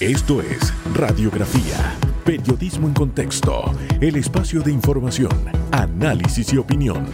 Esto es Radiografía, Periodismo en Contexto, el espacio de información, análisis y opinión.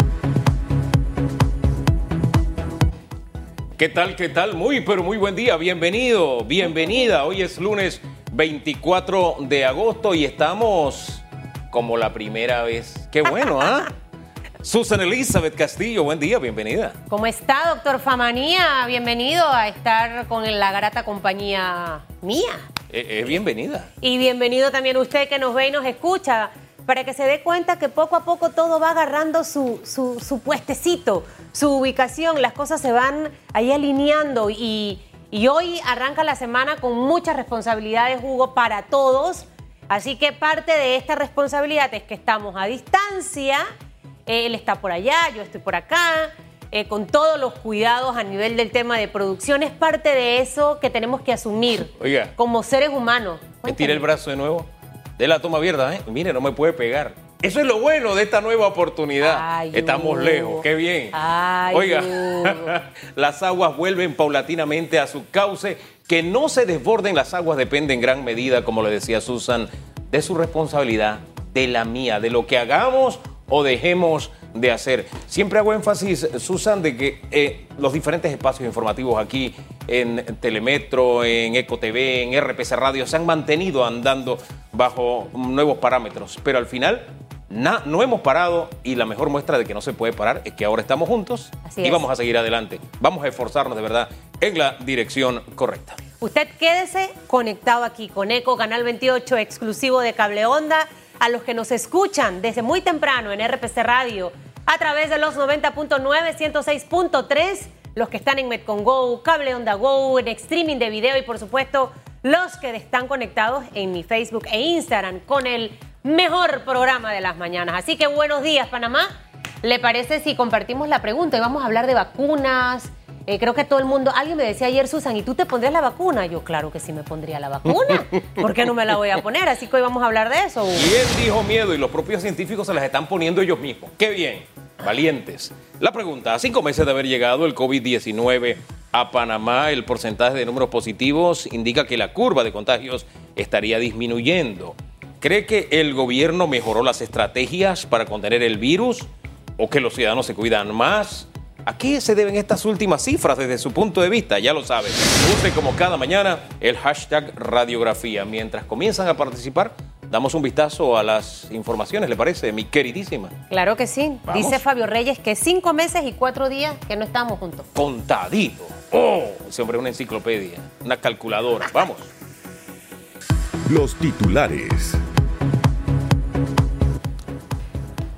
¿Qué tal? ¿Qué tal? Muy, pero muy buen día. Bienvenido, bienvenida. Hoy es lunes 24 de agosto y estamos como la primera vez. Qué bueno, ¿ah? Susan Elizabeth Castillo, buen día, bienvenida. ¿Cómo está, doctor Famanía? Bienvenido a estar con la grata compañía mía. Es eh, eh, bienvenida. Y bienvenido también usted que nos ve y nos escucha, para que se dé cuenta que poco a poco todo va agarrando su, su, puestecito, su ubicación, las cosas se van ahí alineando y, y hoy arranca la semana con muchas responsabilidades, Hugo, para todos. Así que parte de esta responsabilidad es que estamos a distancia, él está por allá, yo estoy por acá, eh, con todos los cuidados a nivel del tema de producción, es parte de eso que tenemos que asumir Oiga, como seres humanos. Me tiré el brazo de nuevo. De la toma abierta, ¿eh? Mire, no me puede pegar. Eso es lo bueno de esta nueva oportunidad. Estamos lejos, qué bien. Oiga, las aguas vuelven paulatinamente a su cauce. Que no se desborden las aguas depende en gran medida, como le decía Susan, de su responsabilidad, de la mía, de lo que hagamos o dejemos de hacer. Siempre hago énfasis, Susan, de que eh, los diferentes espacios informativos aquí en Telemetro, en EcoTV, en RPC Radio se han mantenido andando bajo nuevos parámetros, pero al final no hemos parado y la mejor muestra de que no se puede parar es que ahora estamos juntos y vamos a seguir adelante. Vamos a esforzarnos de verdad en la dirección correcta. Usted quédese conectado aquí con Eco Canal 28 exclusivo de Cable Onda a los que nos escuchan desde muy temprano en RPC Radio a través de los 90.9, 106.3, los que están en Metcon Go, Cable Onda Go, en streaming de video y por supuesto los que están conectados en mi Facebook e Instagram con el mejor programa de las mañanas. Así que buenos días Panamá. ¿Le parece si compartimos la pregunta? Y vamos a hablar de vacunas, eh, creo que todo el mundo, alguien me decía ayer, Susan, ¿y tú te pondrías la vacuna? Yo, claro que sí me pondría la vacuna. ¿Por qué no me la voy a poner? Así que hoy vamos a hablar de eso. ¿Quién dijo miedo? Y los propios científicos se las están poniendo ellos mismos. ¡Qué bien! Valientes. La pregunta, a cinco meses de haber llegado el COVID-19 a Panamá, el porcentaje de números positivos indica que la curva de contagios estaría disminuyendo. ¿Cree que el gobierno mejoró las estrategias para contener el virus o que los ciudadanos se cuidan más? ¿A qué se deben estas últimas cifras desde su punto de vista? Ya lo sabe. Use como cada mañana el hashtag radiografía. Mientras comienzan a participar, damos un vistazo a las informaciones, ¿le parece, mi queridísima? Claro que sí. Dice Fabio Reyes que cinco meses y cuatro días que no estamos juntos. Contadito. Oh, ese hombre es una enciclopedia, una calculadora. Vamos. Los titulares.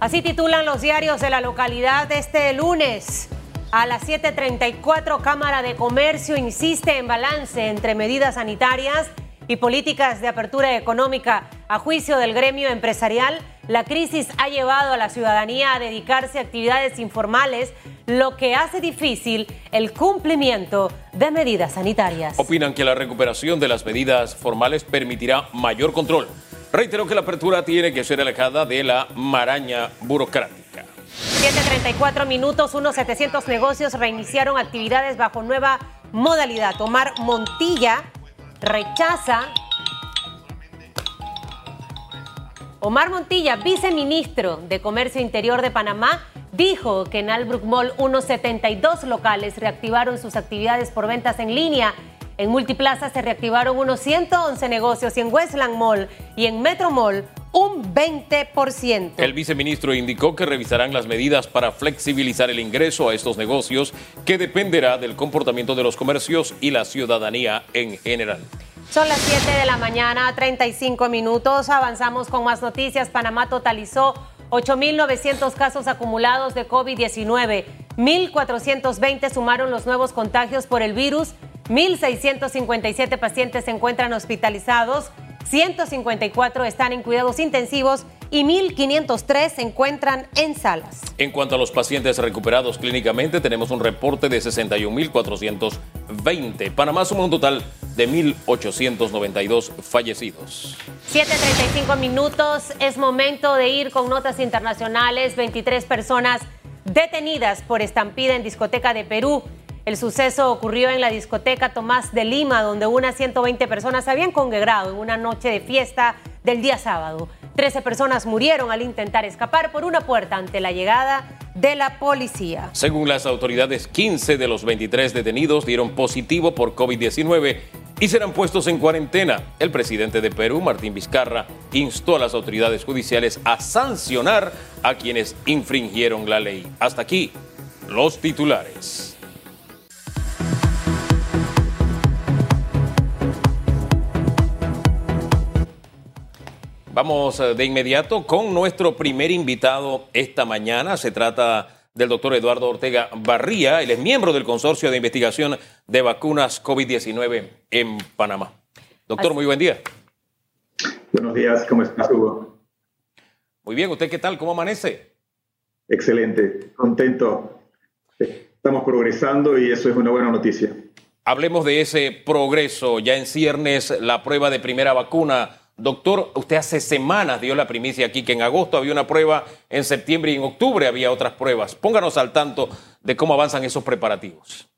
Así titulan los diarios de la localidad este lunes. A las 7.34, Cámara de Comercio insiste en balance entre medidas sanitarias y políticas de apertura económica. A juicio del gremio empresarial, la crisis ha llevado a la ciudadanía a dedicarse a actividades informales, lo que hace difícil el cumplimiento de medidas sanitarias. Opinan que la recuperación de las medidas formales permitirá mayor control. Reitero que la apertura tiene que ser alejada de la maraña burocrática. 7.34 minutos, unos 700 negocios reiniciaron actividades bajo nueva modalidad. Omar Montilla rechaza. Omar Montilla, viceministro de Comercio Interior de Panamá, dijo que en Albrook Mall unos 72 locales reactivaron sus actividades por ventas en línea en Multiplaza se reactivaron unos 111 negocios y en Westland Mall y en Metro Mall un 20%. El viceministro indicó que revisarán las medidas para flexibilizar el ingreso a estos negocios, que dependerá del comportamiento de los comercios y la ciudadanía en general. Son las 7 de la mañana, 35 minutos. Avanzamos con más noticias. Panamá totalizó 8.900 casos acumulados de COVID-19. 1.420 sumaron los nuevos contagios por el virus 1.657 pacientes se encuentran hospitalizados, 154 están en cuidados intensivos y 1.503 se encuentran en salas. En cuanto a los pacientes recuperados clínicamente, tenemos un reporte de 61.420. Panamá suma un total de 1.892 fallecidos. 7.35 minutos, es momento de ir con notas internacionales. 23 personas detenidas por estampida en discoteca de Perú. El suceso ocurrió en la discoteca Tomás de Lima, donde unas 120 personas habían congregado en una noche de fiesta del día sábado. Trece personas murieron al intentar escapar por una puerta ante la llegada de la policía. Según las autoridades, 15 de los 23 detenidos dieron positivo por COVID-19 y serán puestos en cuarentena. El presidente de Perú, Martín Vizcarra, instó a las autoridades judiciales a sancionar a quienes infringieron la ley. Hasta aquí, los titulares. Vamos eh, de inmediato con nuestro primer invitado esta mañana. Se trata del doctor Eduardo Ortega Barría. Él es miembro del Consorcio de Investigación de Vacunas COVID-19 en Panamá. Doctor, muy buen día. Buenos días, ¿cómo estás, Hugo? Muy bien, ¿usted qué tal? ¿Cómo amanece? Excelente, contento. Estamos progresando y eso es una buena noticia. Hablemos de ese progreso. Ya en ciernes la prueba de primera vacuna Doctor, usted hace semanas dio la primicia aquí que en agosto había una prueba, en septiembre y en octubre había otras pruebas. Pónganos al tanto de cómo avanzan esos preparativos.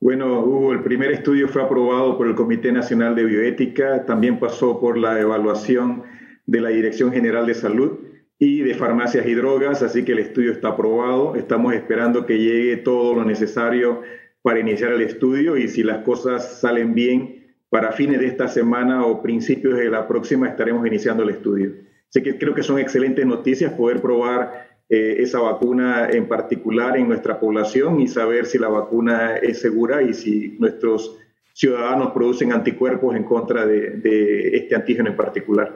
Bueno, Hugo, el primer estudio fue aprobado por el Comité Nacional de Bioética, también pasó por la evaluación de la Dirección General de Salud y de Farmacias y Drogas, así que el estudio está aprobado. Estamos esperando que llegue todo lo necesario para iniciar el estudio y si las cosas salen bien, para fines de esta semana o principios de la próxima estaremos iniciando el estudio. Así que creo que son excelentes noticias poder probar eh, esa vacuna en particular en nuestra población y saber si la vacuna es segura y si nuestros ciudadanos producen anticuerpos en contra de, de este antígeno en particular.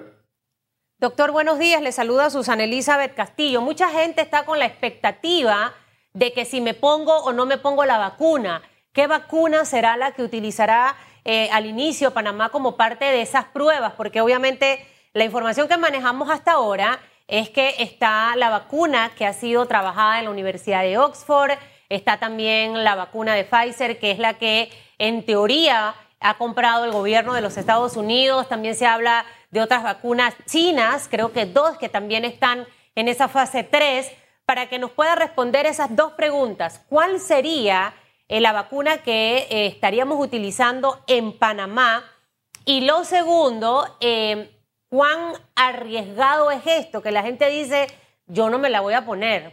Doctor, buenos días. Le saluda Susana Elizabeth Castillo. Mucha gente está con la expectativa de que si me pongo o no me pongo la vacuna, ¿qué vacuna será la que utilizará eh, al inicio Panamá como parte de esas pruebas, porque obviamente la información que manejamos hasta ahora es que está la vacuna que ha sido trabajada en la Universidad de Oxford, está también la vacuna de Pfizer, que es la que en teoría ha comprado el gobierno de los Estados Unidos, también se habla de otras vacunas chinas, creo que dos que también están en esa fase 3, para que nos pueda responder esas dos preguntas. ¿Cuál sería eh, la vacuna que eh, estaríamos utilizando en Panamá. Y lo segundo, eh, ¿cuán arriesgado es esto? Que la gente dice, yo no me la voy a poner.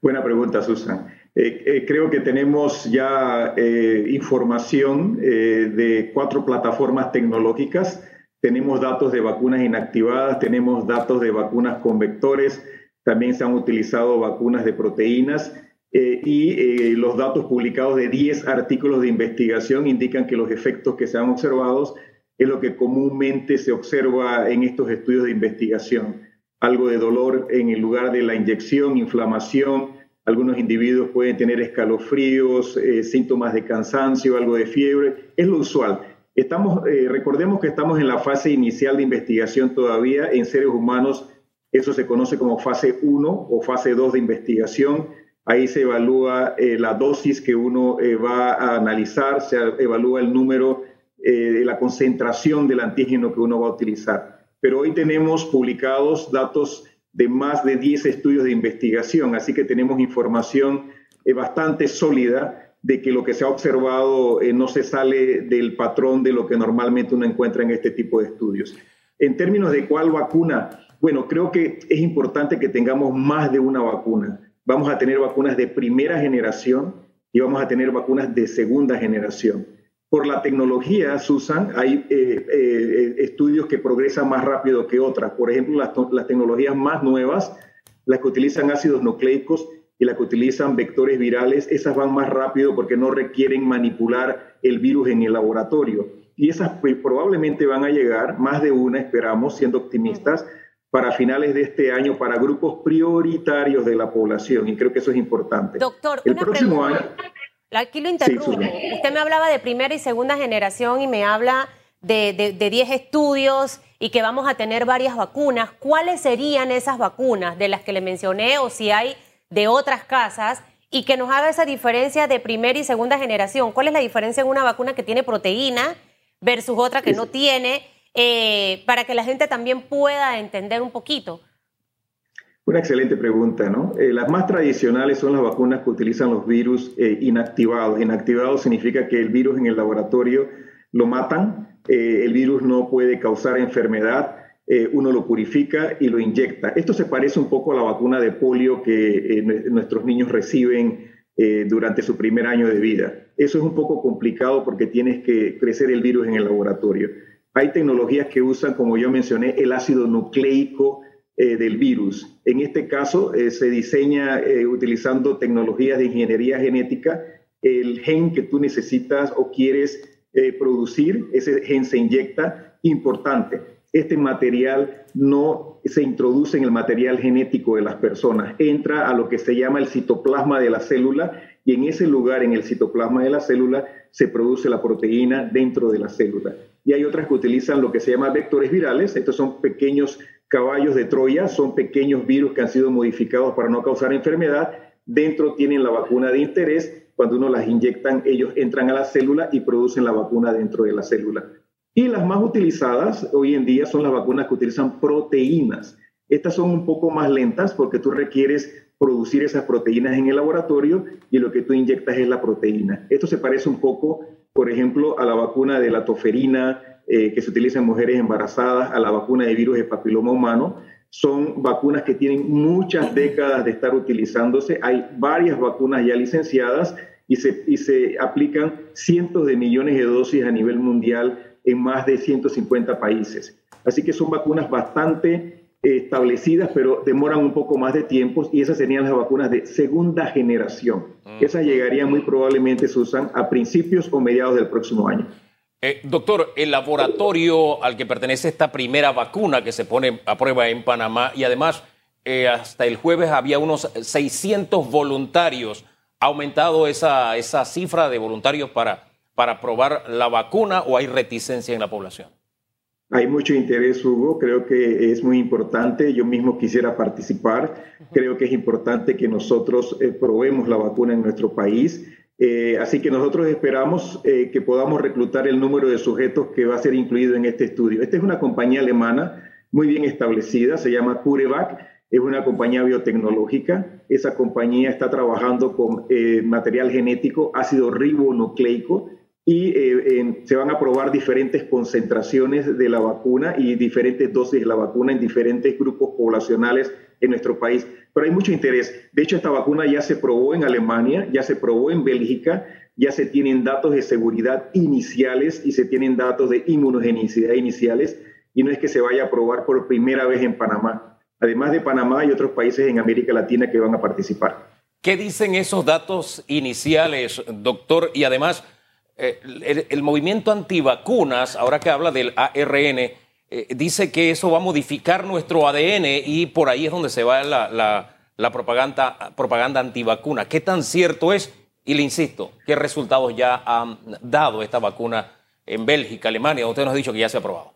Buena pregunta, Susan. creo que tenemos ya información de cuatro plataformas tecnológicas. Tenemos datos de vacunas inactivadas, tenemos datos de vacunas con vectores, también se han utilizado vacunas de proteínas eh, y eh, los datos publicados de 10 artículos de investigación indican que los efectos que se han observado es lo que comúnmente se observa en estos estudios de investigación. Algo de dolor en el lugar de la inyección, inflamación, algunos individuos pueden tener escalofríos, eh, síntomas de cansancio, algo de fiebre, es lo usual. Estamos, recordemos que estamos en la fase inicial de investigación todavía en seres humanos, eso se conoce como fase 1 o fase 2 de investigación Ahí se evalúa eh, la dosis que uno eh, va a analizar, se evalúa el número, eh, la concentración del antígeno que uno va a utilizar. Pero hoy tenemos publicados datos de más de 10 estudios de investigación, así que tenemos información bastante sólida de que lo que se ha observado no se sale del patrón de lo que normalmente uno encuentra en este tipo de estudios. En términos de cuál vacuna, bueno, creo que es importante que tengamos más de una vacuna vamos a tener vacunas de primera generación y vamos a tener vacunas de segunda generación. Por la tecnología, Susan, hay eh, eh, estudios que progresan más rápido que otras. Por ejemplo, las, las, tecnologías más nuevas, las que utilizan ácidos nucleicos y las que utilizan vectores virales, esas van más rápido porque no requieren manipular el virus en el laboratorio. Y esas pues, probablemente van a llegar, más de una, esperamos, siendo optimistas, para finales de este año para grupos prioritarios de la población y creo que eso es importante. Doctor, el próximo año. Aquí lo interrumpo. Usted me hablaba de primera y segunda generación y me habla de 10 estudios y que vamos a tener varias vacunas. ¿Cuáles serían esas vacunas de las que le mencioné o si hay de otras casas? Y que nos haga esa diferencia de primera y segunda generación. ¿Cuál es la diferencia en una vacuna que tiene proteína versus otra que no tiene? Eh, para que la gente también pueda entender un poquito? Una excelente pregunta, ¿no? Eh, las más tradicionales son las vacunas que utilizan los virus eh, inactivados. Inactivado significa que el virus en el laboratorio lo matan, eh, el virus no puede causar enfermedad, uno lo purifica y lo inyecta. Esto se parece un poco a la vacuna de polio que nuestros niños reciben durante su primer año de vida. Eso es un poco complicado porque tienes que crecer el virus en el laboratorio. Hay tecnologías que usan, como yo mencioné, el ácido nucleico eh, del virus. En este caso, eh, se diseña eh, utilizando tecnologías de ingeniería genética el gen que tú necesitas o quieres producir, ese gen se inyecta. Importante, este material no se introduce en el material genético de las personas, entra a lo que se llama el citoplasma de la célula y en ese lugar, en el citoplasma de la célula, se produce la proteína dentro de la célula. Y hay otras que utilizan lo que se llama vectores virales, estos son pequeños caballos de Troya, son pequeños virus que han sido modificados para no causar enfermedad. Dentro tienen la vacuna de interés. Cuando uno las inyectan, ellos entran a la célula y producen la vacuna dentro de la célula. Y las más utilizadas hoy en día son las vacunas que utilizan proteínas. Estas son un poco más lentas porque tú requieres producir esas proteínas en el laboratorio y lo que tú inyectas es la proteína. Esto se parece un poco, por ejemplo, a la vacuna de la toferina, eh, que se utiliza en mujeres embarazadas, a la vacuna de virus de papiloma humano. Son vacunas que tienen muchas décadas de estar utilizándose. Hay varias vacunas ya licenciadas y se, y se aplican cientos de millones de dosis a nivel mundial en más de 150 países. Así que son vacunas bastante establecidas, pero demoran un poco más de tiempo y esas serían las vacunas de segunda generación. Esas llegarían muy probablemente, Susan, a principios o mediados del próximo año. Eh, doctor, el laboratorio al que pertenece esta primera vacuna que se pone a prueba en Panamá y además eh, hasta el jueves había unos 600 voluntarios. ¿Ha aumentado esa, esa cifra de voluntarios para, para probar la vacuna o hay reticencia en la población? Hay mucho interés, Hugo. Creo que es muy importante. Yo mismo quisiera participar. Creo que es importante que nosotros eh, probemos la vacuna en nuestro país. Eh, así que nosotros esperamos eh, que podamos reclutar el número de sujetos que va a ser incluido en este estudio. Esta es una compañía alemana muy bien establecida, se llama CureVac, es una compañía biotecnológica. Esa compañía está trabajando con eh, material genético, ácido ribonucleico, y se van a probar diferentes concentraciones de la vacuna y diferentes dosis de la vacuna en diferentes grupos poblacionales en nuestro país pero hay mucho interés. De hecho, esta vacuna ya se probó en Alemania, ya se probó en Bélgica, ya se tienen datos de seguridad iniciales y se tienen datos de inmunogenicidad iniciales, y no es que se vaya a probar por primera vez en Panamá. Además de Panamá, hay otros países en América Latina que van a participar. ¿Qué dicen esos datos iniciales, doctor? Y además, eh, el, el movimiento antivacunas, ahora que habla del ARN, eh, dice que eso va a modificar nuestro ADN y por ahí es donde se va la, propaganda, propaganda antivacuna. ¿Qué tan cierto es? Y le insisto, ¿qué resultados ya han dado esta vacuna en Bélgica, Alemania? Usted nos ha dicho que ya se ha aprobado.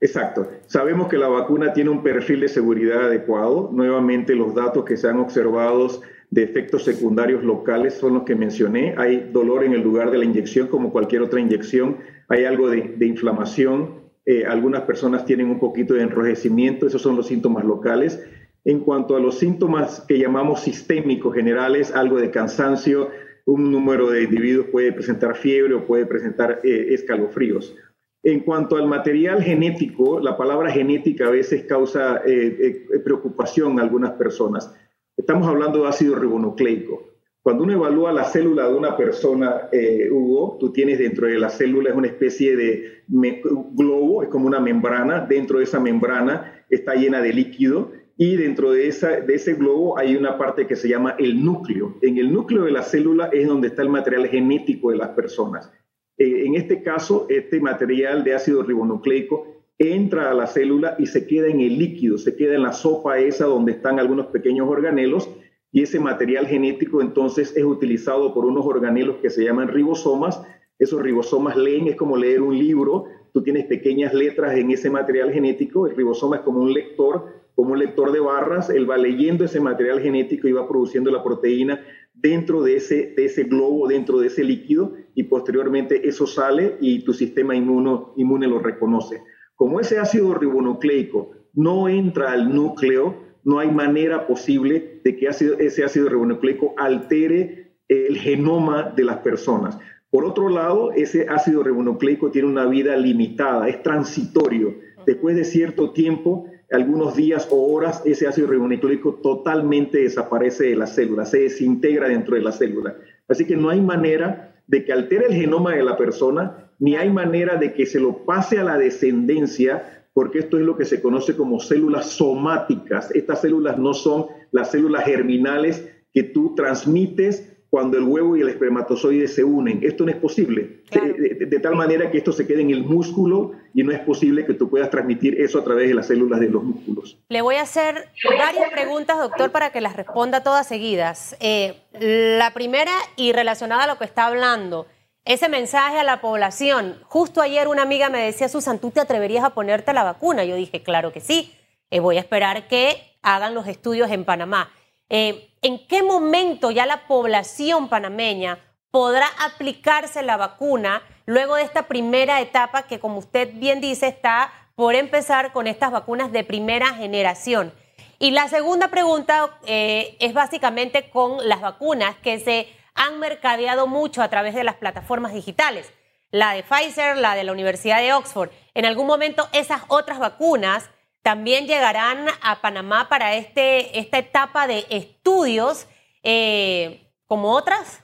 Exacto. Sabemos que la vacuna tiene un perfil de seguridad adecuado. Nuevamente, los datos que se han observado de efectos secundarios locales son los que mencioné. Hay dolor en el lugar de la inyección, como cualquier otra inyección. Hay algo de, inflamación eh, algunas personas tienen un poquito de enrojecimiento, esos son los síntomas locales. En cuanto a los síntomas que llamamos sistémicos generales, algo de cansancio, un número de individuos puede presentar fiebre o puede presentar eh, escalofríos. En cuanto al material genético, la palabra genética a veces causa eh, preocupación a algunas personas. Estamos hablando de ácido ribonucleico. Cuando uno evalúa la célula de una persona, eh, Hugo, tú tienes dentro de la célula es una especie de globo, es como una membrana. Dentro de esa membrana está llena de líquido y dentro de, ese globo hay una parte que se llama el núcleo. En el núcleo de la célula es donde está el material genético de las personas. Eh, en este caso, este material de ácido ribonucleico entra a la célula y se queda en el líquido, se queda en la sopa esa donde están algunos pequeños organelos y ese material genético entonces es utilizado por unos organelos que se llaman ribosomas. Esos ribosomas leen, es como leer un libro, tú tienes pequeñas letras en ese material genético, el ribosoma es como un lector, como un lector de barras, él va leyendo ese material genético y va produciendo la proteína dentro de ese, de ese globo, dentro de ese líquido, y posteriormente eso sale y tu sistema inmuno, inmune lo reconoce. Como ese ácido ribonucleico no entra al núcleo, no hay manera posible de que ese ácido ribonucleico altere el genoma de las personas. Por otro lado, ese ácido ribonucleico tiene una vida limitada, es transitorio. Después de cierto tiempo, algunos días o horas, ese ácido ribonucleico totalmente desaparece de la célula, se desintegra dentro de la célula. Así que no hay manera de que altere el genoma de la persona, ni hay manera de que se lo pase a la descendencia, porque esto es lo que se conoce como células somáticas. Estas células no son las células germinales que tú transmites cuando el huevo y el espermatozoide se unen. Esto no es posible. De, tal manera que esto se quede en el músculo y no es posible que tú puedas transmitir eso a través de las células de los músculos. Le voy a hacer varias preguntas, doctor, para que las responda todas seguidas. Eh, la primera, y relacionada a lo que está hablando, ese mensaje a la población. Justo ayer una amiga me decía, Susan, ¿tú te atreverías a ponerte la vacuna? Yo dije, claro que sí. Eh, voy a esperar que hagan los estudios en Panamá. Eh, ¿En qué momento ya la población panameña podrá aplicarse la vacuna luego de esta primera etapa que, como usted bien dice, está por empezar con estas vacunas de primera generación? Y la segunda pregunta eh, es básicamente con las vacunas que se han mercadeado mucho a través de las plataformas digitales, la de Pfizer, la de la Universidad de Oxford. En algún momento esas otras vacunas también llegarán a Panamá para este, esta etapa de estudios eh, como otras?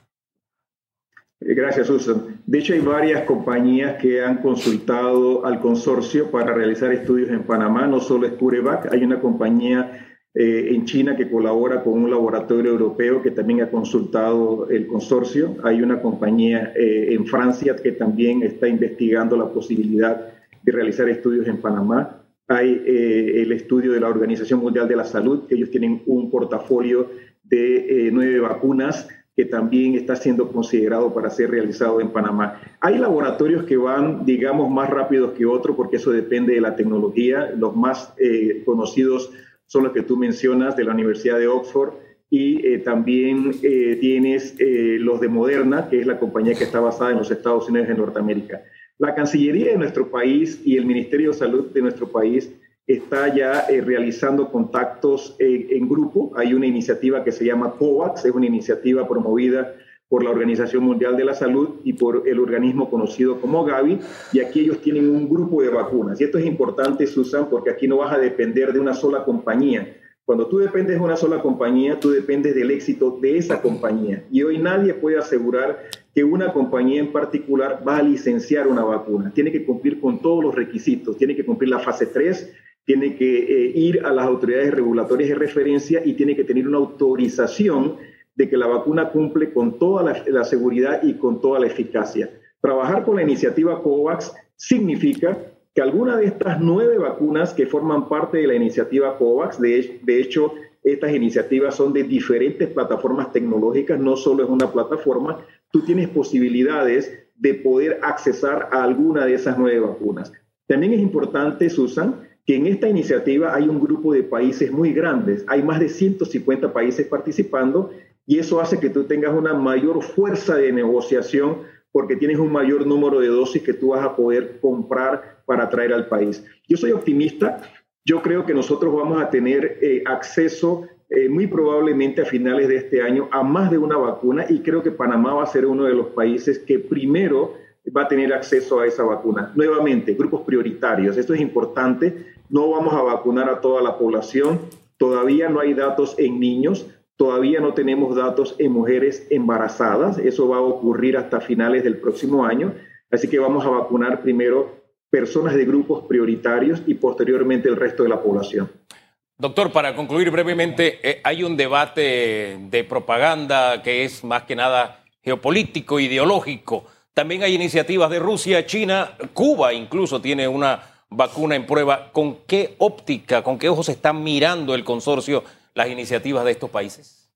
Eh, gracias, Susan. De hecho, hay varias compañías que han consultado al consorcio para realizar estudios en Panamá. No solo es CureVac, hay una compañía eh, en China que colabora con un laboratorio europeo que también ha consultado el consorcio. Hay una compañía en Francia que también está investigando la posibilidad de realizar estudios en Panamá. Hay eh, el estudio de la Organización Mundial de la Salud, que ellos tienen un portafolio de eh, nueve vacunas que también está siendo considerado para ser realizado en Panamá. Hay laboratorios que van, digamos, más rápidos que otros, porque eso depende de la tecnología. Los más eh, conocidos son los que tú mencionas de la Universidad de Oxford y también tienes los de Moderna, que es la compañía que está basada en los Estados Unidos de Norteamérica. La Cancillería de nuestro país y el Ministerio de Salud de nuestro país está ya eh, realizando contactos eh, en grupo. Hay una iniciativa que se llama COVAX, es una iniciativa promovida por la Organización Mundial de la Salud y por el organismo conocido como Gavi, y aquí ellos tienen un grupo de vacunas. Y esto es importante, Susan, porque aquí no vas a depender de una sola compañía. Cuando tú dependes de una sola compañía, tú dependes del éxito de esa compañía. Y hoy nadie puede asegurar que una compañía en particular va a licenciar una vacuna. Tiene que cumplir con todos los requisitos, tiene que cumplir la fase 3, tiene que eh, ir a las autoridades regulatorias de referencia y tiene que tener una autorización de que la vacuna cumple con toda la, seguridad y con toda la eficacia. Trabajar con la iniciativa COVAX significa que alguna de estas nueve vacunas que forman parte de la iniciativa COVAX, de, de hecho, estas iniciativas son de diferentes plataformas tecnológicas, no solo es una plataforma, tú tienes posibilidades de poder accesar a alguna de esas nueve vacunas. También es importante, Susan, que en esta iniciativa hay un grupo de países muy grandes, hay más de 150 países participando y eso hace que tú tengas una mayor fuerza de negociación porque tienes un mayor número de dosis que tú vas a poder comprar para traer al país. Yo soy optimista, yo creo que nosotros vamos a tener eh, acceso eh, muy probablemente a finales de este año a más de una vacuna y creo que Panamá va a ser uno de los países que primero va a tener acceso a esa vacuna. Nuevamente, grupos prioritarios, esto es importante, no vamos a vacunar a toda la población, todavía no hay datos en niños, todavía no tenemos datos en mujeres embarazadas, eso va a ocurrir hasta finales del próximo año, así que vamos a vacunar primero personas de grupos prioritarios y posteriormente el resto de la población. Doctor, para concluir brevemente, eh, hay un debate de propaganda que es más que nada geopolítico, ideológico. También hay iniciativas de Rusia, China, Cuba incluso tiene una vacuna en prueba. ¿Con qué óptica, con qué ojos está mirando el consorcio las iniciativas de estos países?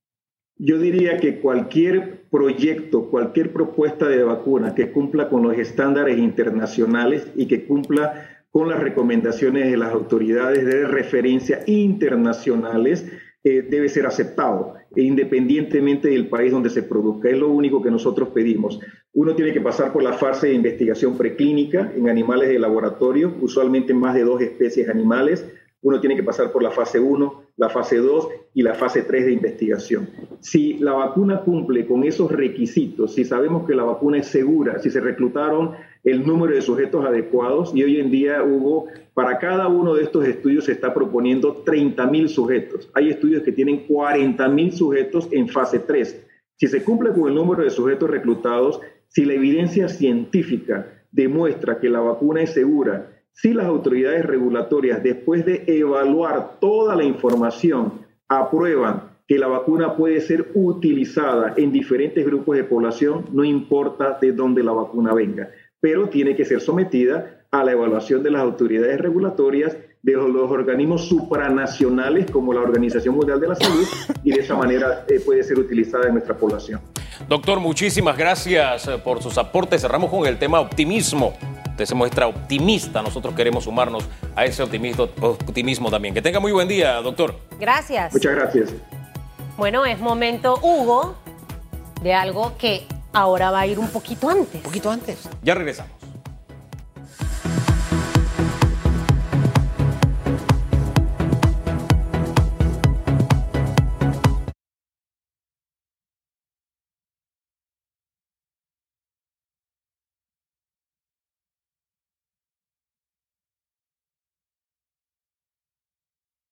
Yo diría que cualquier proyecto, cualquier propuesta de vacuna que cumpla con los estándares internacionales y que cumpla con las recomendaciones de las autoridades de referencia internacionales, eh, debe ser aceptado, e independientemente del país donde se produzca. Es lo único que nosotros pedimos. Uno tiene que pasar por la fase de investigación preclínica en animales de laboratorio, usualmente más de dos especies animales. Uno tiene que pasar por la fase 1, la fase 2 y la fase 3 de investigación. Si la vacuna cumple con esos requisitos, si sabemos que la vacuna es segura, si se reclutaron el número de sujetos adecuados y hoy en día, Hugo, para cada uno de estos estudios se está proponiendo 30 mil sujetos. Hay estudios que tienen 40 mil sujetos en fase 3. Si se cumple con el número de sujetos reclutados, si la evidencia científica demuestra que la vacuna es segura, si las autoridades regulatorias, después de evaluar toda la información, aprueban que la vacuna puede ser utilizada en diferentes grupos de población, no importa de dónde la vacuna venga pero tiene que ser sometida a la evaluación de las autoridades regulatorias de los organismos supranacionales como la Organización Mundial de la Salud y de esa manera eh, puede ser utilizada en nuestra población. Doctor, muchísimas gracias eh, por sus aportes. Cerramos con el tema optimismo. Usted se muestra optimista. Nosotros queremos sumarnos a ese optimismo, optimismo también. Que tenga muy buen día, doctor. Gracias. Muchas gracias. Bueno, es momento, Hugo, de algo que ahora va a ir un poquito antes. Un poquito antes. Ya regresamos.